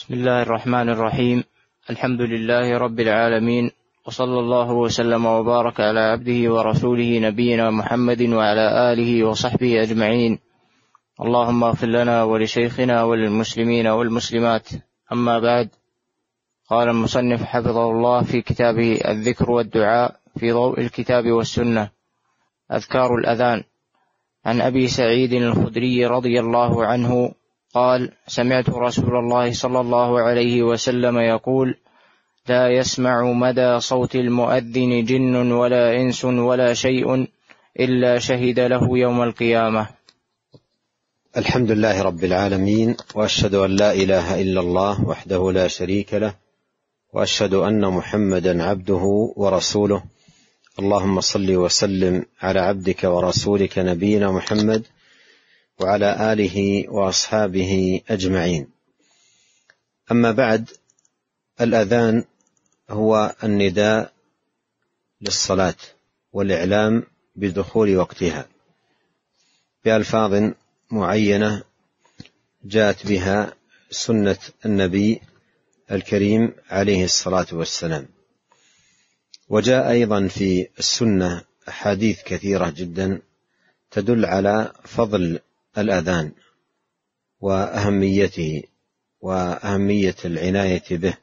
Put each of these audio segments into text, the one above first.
بسم الله الرحمن الرحيم. الحمد لله رب العالمين وصلى الله وسلم وبارك على عبده ورسوله نبينا محمد وعلى آله وصحبه أجمعين. اللهم اغفر لنا ولشيخنا وللمسلمين والمسلمات. أما بعد قال المصنف حفظه الله في كتابه الذكر والدعاء في ضوء الكتاب والسنة أذكار الأذان. عن أبي سعيد الخدري رضي الله عنه قال سمعت رسول الله صلى الله عليه وسلم يقول لا يسمع مدى صوت المؤذن جن ولا إنس ولا شيء إلا شهد له يوم القيامة. الحمد لله رب العالمين وأشهد أن لا إله إلا الله وحده لا شريك له وأشهد أن محمدا عبده ورسوله. اللهم صل وسلم على عبدك ورسولك نبينا محمد وعلى آله وأصحابه أجمعين. أما بعد الأذان هو النداء للصلاة والإعلام بدخول وقتها. بألفاظ معينة جاءت بها سنة النبي الكريم عليه الصلاة والسلام. وجاء أيضا في السنة أحاديث كثيرة جدا تدل على فضل الأذان وأهميته وأهمية العناية به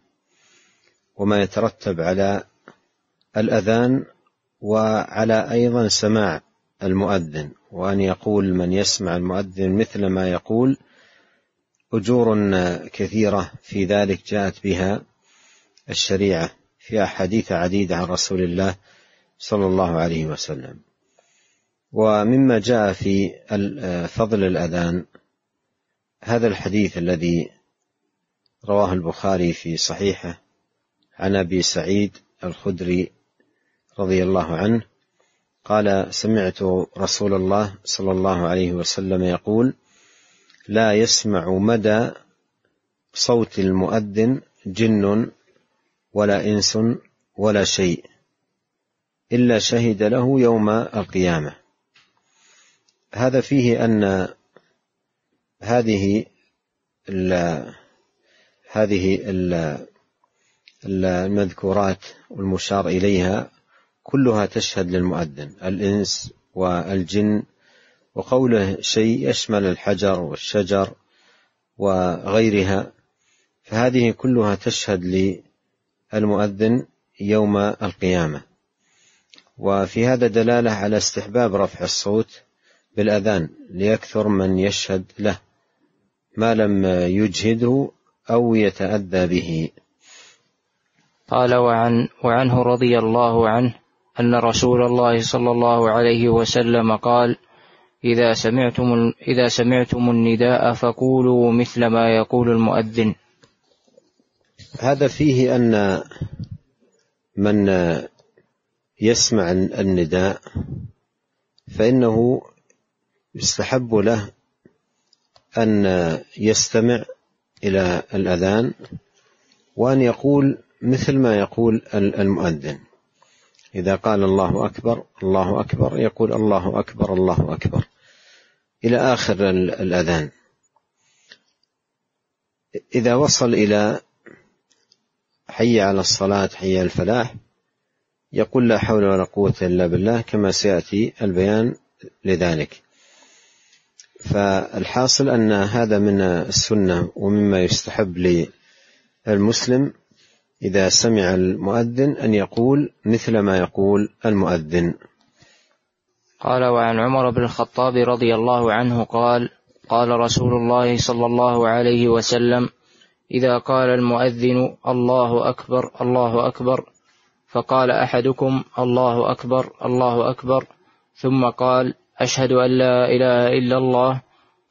وما يترتب على الأذان وعلى أيضا سماع المؤذن وأن يقول من يسمع المؤذن مثل ما يقول أجور كثيرة في ذلك جاءت بها الشريعة في أحاديث عديدة عن رسول الله صلى الله عليه وسلم. ومما جاء في فضل الأذان هذا الحديث الذي رواه البخاري في صحيحه عن أبي سعيد الخدري رضي الله عنه قال سمعت رسول الله صلى الله عليه وسلم يقول لا يسمع مدى صوت المؤذن جن ولا إنس ولا شيء إلا شهد له يوم القيامة. هذا فيه أن هذه ال هذه ال المذكورات والمشار إليها كلها تشهد للمؤذن الإنس والجن وقوله شيء يشمل الحجر والشجر وغيرها فهذه كلها تشهد للمؤذن يوم القيامة. وفي هذا دلالة على استحباب رفع الصوت بالأذان ليكثر من يشهد له ما لم يجهده أو يتأذى به. قال وعن وعنه رضي الله عنه أن رسول الله صلى الله عليه وسلم قال إذا سمعتم إذا سمعتم النداء فقولوا مثل ما يقول المؤذن. هذا فيه أن من يسمع النداء فإنه يستحب له أن يستمع إلى الأذان وأن يقول مثل ما يقول المؤذن. إذا قال الله أكبر الله أكبر يقول الله أكبر الله أكبر. إلى آخر الأذان. إذا وصل إلى حي على الصلاة حي الفلاح يقول لا حول ولا قوة إلا بالله كما سيأتي البيان لذلك. فالحاصل أن هذا من السنة ومما يستحب للمسلم إذا سمع المؤذن أن يقول مثل ما يقول المؤذن. قال وعن عمر بن الخطاب رضي الله عنه قال قال رسول الله صلى الله عليه وسلم إذا قال المؤذن الله أكبر الله أكبر فقال أحدكم الله أكبر الله أكبر ثم قال أشهد أن لا إله إلا الله.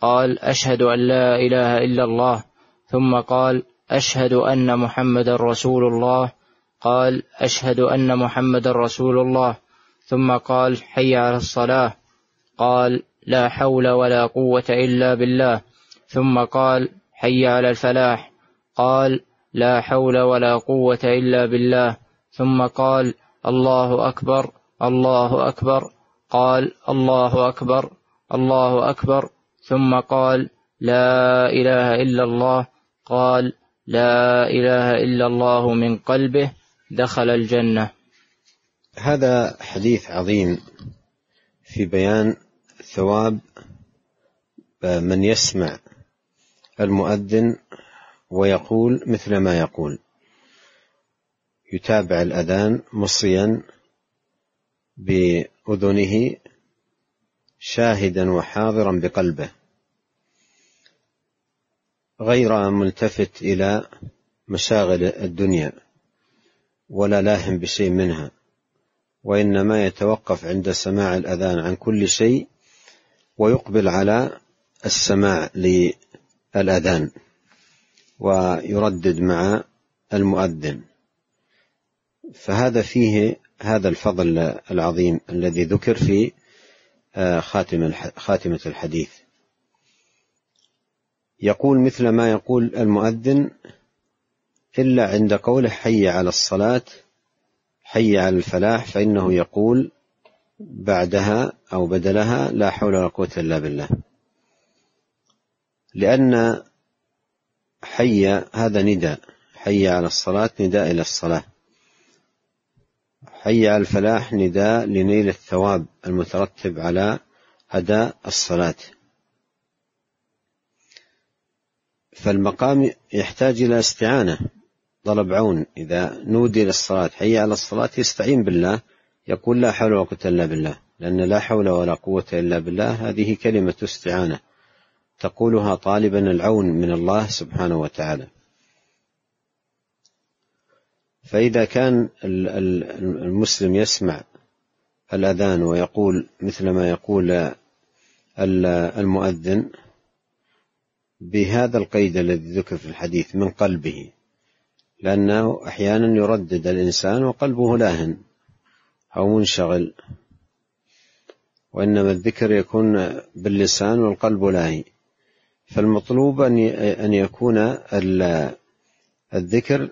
قال أشهد أن لا إله إلا الله. ثم قال أشهد أن محمد رسول الله. قال أشهد أن محمد رسول الله. ثم قال حي على الصلاة. قال لا حول ولا قوة إلا بالله. ثم قال حي على الفلاح. قال لا حول ولا قوة إلا بالله. ثم قال الله أكبر الله أكبر. قال الله أكبر الله أكبر. ثم قال لا إله إلا الله. قال لا إله إلا الله من قلبه دخل الجنة. هذا حديث عظيم في بيان ثواب من يسمع المؤذن ويقول مثل ما يقول. يتابع الأذان مصيا بأذنه شاهدا وحاضرا بقلبه غير ملتفت إلى مشاغل الدنيا ولا لاهم بشيء منها وإنما يتوقف عند سماع الأذان عن كل شيء ويقبل على السماع للأذان ويردد مع المؤذن. فهذا فيه هذا الفضل العظيم الذي ذكر في آه، خاتم خاتمة الحديث. يقول مثل ما يقول المؤذن إلا عند قوله حي على الصلاة حي على الفلاح فإنه يقول بعدها أو بدلها لا حول ولا قوة إلا بالله. لأن حي هذا نداء حي على الصلاة نداء إلى الصلاة. حي على الفلاح نداء لنيل الثواب المترتب على أداء الصلاة. فالمقام يحتاج إلى استعانة. طلب عون. إذا نودي للصلاة حي على الصلاة يستعين بالله يقول لا حول ولا قوة إلا بالله. لأن لا حول ولا قوة إلا بالله هذه كلمة استعانة. تقولها طالبا العون من الله سبحانه وتعالى. فإذا كان المسلم يسمع الأذان ويقول مثل ما يقول المؤذن بهذا القيد الذي ذكر في الحديث من قلبه لأنه أحيانا يردد الإنسان وقلبه لاهن أو منشغل وإنما الذكر يكون باللسان والقلب لاهي. فالمطلوب أن يكون الذكر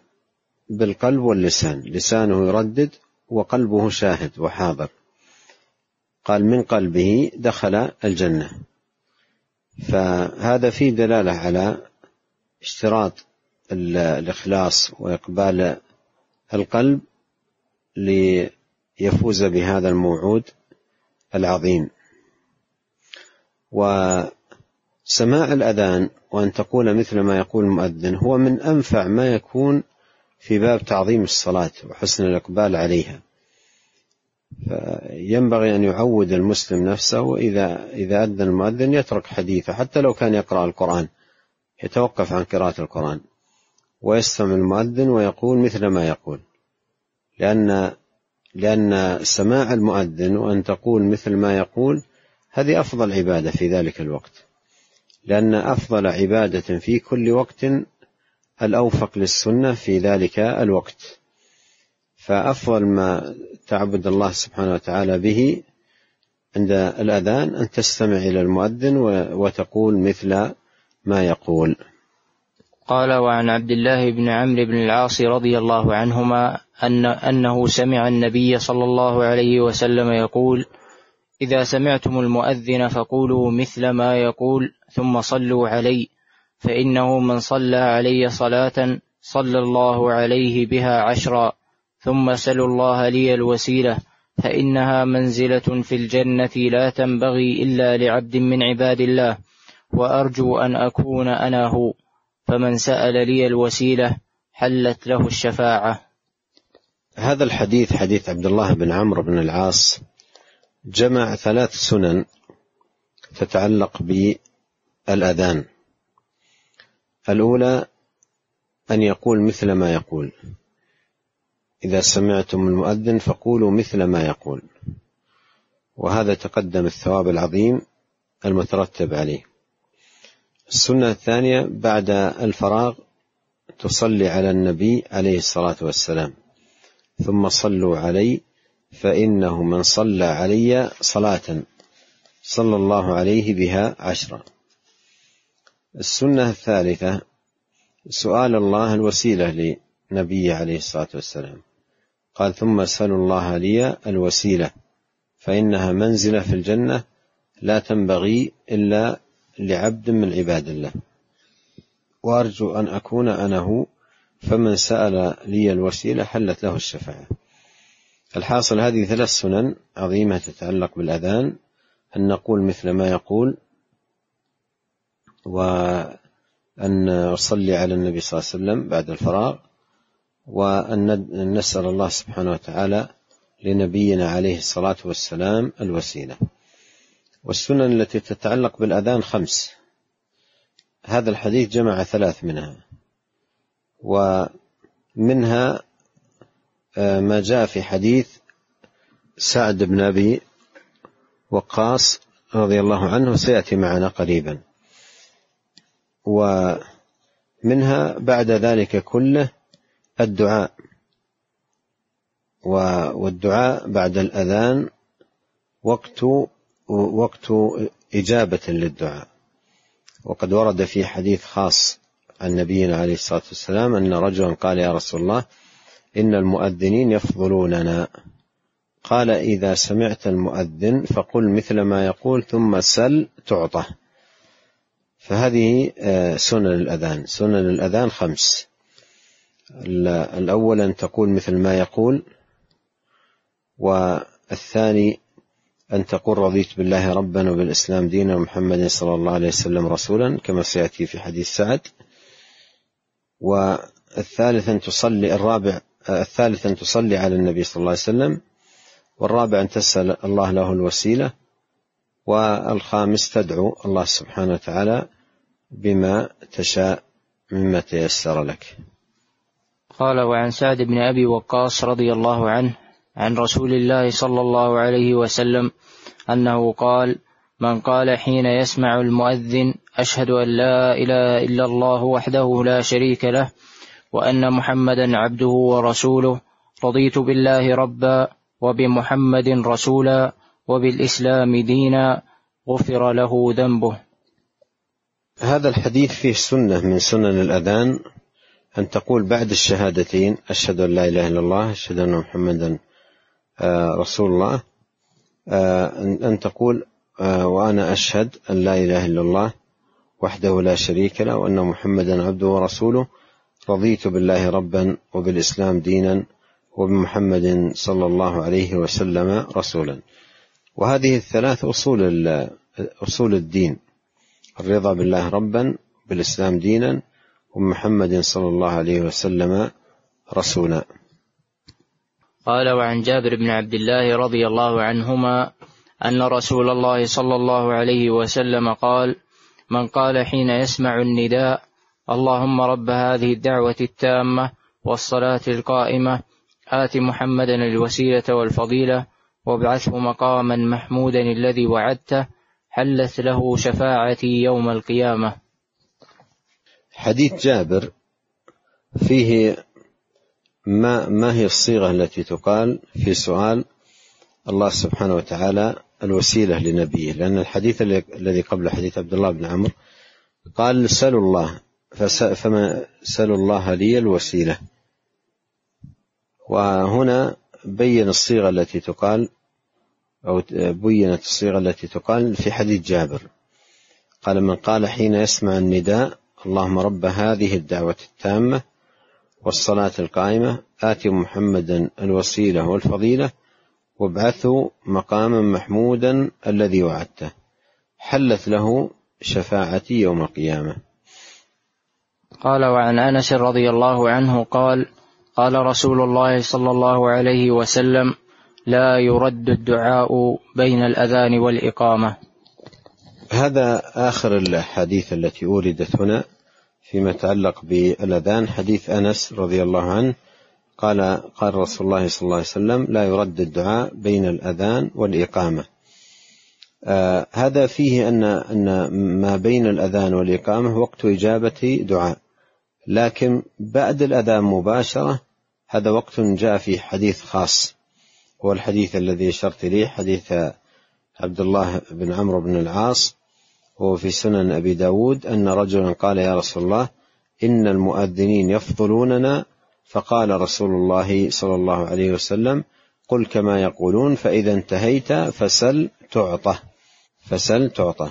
بالقلب واللسان. لسانه يردد وقلبه شاهد وحاضر. قال من قلبه دخل الجنة. فهذا فيه دلالة على اشتراط الإخلاص وإقبال القلب ليفوز بهذا الموعود العظيم. وسماع الأذان وأن تقول مثل ما يقول المؤذن هو من أنفع ما يكون في باب تعظيم الصلاة وحسن الإقبال عليها. فينبغي أن يعود المسلم نفسه إذا إذا أذن المؤذن يترك حديثه حتى لو كان يقرأ القرآن يتوقف عن قراءة القرآن ويستمع المؤذن ويقول مثل ما يقول. لأن لأن سماع المؤذن وأن تقول مثل ما يقول هذه أفضل عبادة في ذلك الوقت. لأن أفضل عبادة في كل وقت الأوفق للسنة في ذلك الوقت. فأفضل ما تعبد الله سبحانه وتعالى به عند الأذان أن تستمع إلى المؤذن وتقول مثل ما يقول. قال وعن عبد الله بن عمرو بن العاص رضي الله عنهما أن أنه سمع النبي صلى الله عليه وسلم يقول إذا سمعتم المؤذن فقولوا مثل ما يقول ثم صلوا علي. فإنه من صلى علي صلاة صلى الله عليه بها عشرا ثم سلوا الله لي الوسيلة فإنها منزلة في الجنة لا تنبغي إلا لعبد من عباد الله وأرجو أن أكون أنا هو فمن سأل لي الوسيلة حلت له الشفاعة. هذا الحديث حديث عبد الله بن عمرو بن العاص جمع ثلاث سنن تتعلق بالأذان. الأولى أن يقول مثل ما يقول. إذا سمعتم المؤذن فقولوا مثل ما يقول. وهذا تقدم الثواب العظيم المترتب عليه. السنة الثانية بعد الفراغ تصلي على النبي عليه الصلاة والسلام. ثم صلوا علي فإنه من صلى علي صلاة. صلى الله عليه بها عشرا السنة الثالثة سؤال الله الوسيلة لنبيه عليه الصلاة والسلام. قال ثم اسألوا الله لي الوسيلة فإنها منزلة في الجنة لا تنبغي إلا لعبد من عباد الله. وأرجو أن أكون أنا هو فمن سأل لي الوسيلة حلت له الشفاعة. الحاصل هذه ثلاث سنن عظيمة تتعلق بالأذان أن نقول مثل ما يقول وأن نصلي على النبي صلى الله عليه وسلم بعد الفراغ وأن نسأل الله سبحانه وتعالى لنبينا عليه الصلاة والسلام الوسيلة. والسنن التي تتعلق بالأذان خمس. هذا الحديث جمع ثلاث منها. ومنها آه، ما جاء في حديث سعد بن أبي وقاص رضي الله عنه سيأتي معنا قريبا. ومنها بعد ذلك كله الدعاء. والدعاء بعد الأذان وقت وقت إجابة للدعاء. وقد ورد في حديث خاص عن نبينا عليه الصلاة والسلام أن رجلا قال يا رسول الله إن المؤذنين يفضلوننا. قال إذا سمعت المؤذن فقل مثل ما يقول ثم سل تعطى فهذه آه، سنن الأذان. سنن الأذان خمس. الأول أن تقول مثل ما يقول والثاني أن تقول رضيت بالله ربا وبالإسلام دينا ومحمد صلى الله عليه وسلم رسولا كما سيأتي في حديث سعد. والثالث أن تصلي الرابع الثالث أن تصلي على النبي صلى الله عليه وسلم. والرابع أن تسأل الله له الوسيلة. والخامس تدعو الله سبحانه وتعالى بما تشاء مما تيسر لك. قال وعن سعد بن أبي وقاص رضي الله عنه عن رسول الله صلى الله عليه وسلم أنه قال من قال حين يسمع المؤذن أشهد أن لا إله إلا الله وحده لا شريك له وأن محمدا عبده ورسوله رضيت بالله ربا وبمحمد رسولا وبالإسلام دينا غفر له ذنبه. هذا الحديث فيه سنة من سنن الأذان أن تقول بعد الشهادتين أشهد أن لا إله إلا الله أشهد أن محمدا آه، رسول الله آه، أن تقول آه، وأنا أشهد أن لا إله إلا الله وحده لا شريك له وأن محمدا عبده ورسوله. رضيت بالله ربا وبالإسلام دينا وبمحمد صلى الله عليه وسلم رسولا. وهذه الثلاث أصول أصول الدين. الرضا بالله ربا بالإسلام دينا ومحمد صلى الله عليه وسلم رسولا. قال وعن جابر بن عبد الله رضي الله عنهما أن رسول الله صلى الله عليه وسلم قال من قال حين يسمع النداء اللهم رب هذه الدعوة التامة والصلاة القائمة آت محمدا الوسيلة والفضيلة وابعثه مقاما محمودا الذي وعدته حلت له شفاعتي يوم القيامة. حديث جابر فيه ما ما هي الصيغة التي تقال في سؤال الله سبحانه وتعالى الوسيلة لنبيه. لأن الحديث الذي قبل حديث عبد الله بن عمرو قال سلوا الله فما سلوا الله لي الوسيلة. وهنا بين الصيغة التي تقال أو بينت الصيغة التي تقال في حديث جابر. قال من قال حين يسمع النداء اللهم رب هذه الدعوة التامة والصلاة القائمة آت محمدا الوسيلة والفضيلة وابعثه مقاما محمودا الذي وعدته. حلت له شفاعتي يوم القيامة. قال وعن أنس رضي الله عنه قال قال رسول الله صلى الله عليه وسلم لا يرد الدعاء بين الأذان والإقامة. هذا آخر الحديث التي أوردت هنا فيما يتعلق بالأذان. حديث أنس رضي الله عنه قال قال رسول الله صلى الله عليه وسلم لا يرد الدعاء بين الأذان والإقامة. آه هذا فيه أن أن ما بين الأذان والإقامة وقت إجابة دعاء. لكن بعد الأذان مباشرة هذا وقت جاء فيه حديث خاص. هو الحديث الذي أشرت إليه حديث عبد الله بن عمرو بن العاص وهو في سنن أبي داود أن رجلا قال يا رسول الله إن المؤذنين يفضلوننا فقال رسول الله صلى الله عليه وسلم قل كما يقولون فإذا انتهيت فسل تعطى فسل تعطى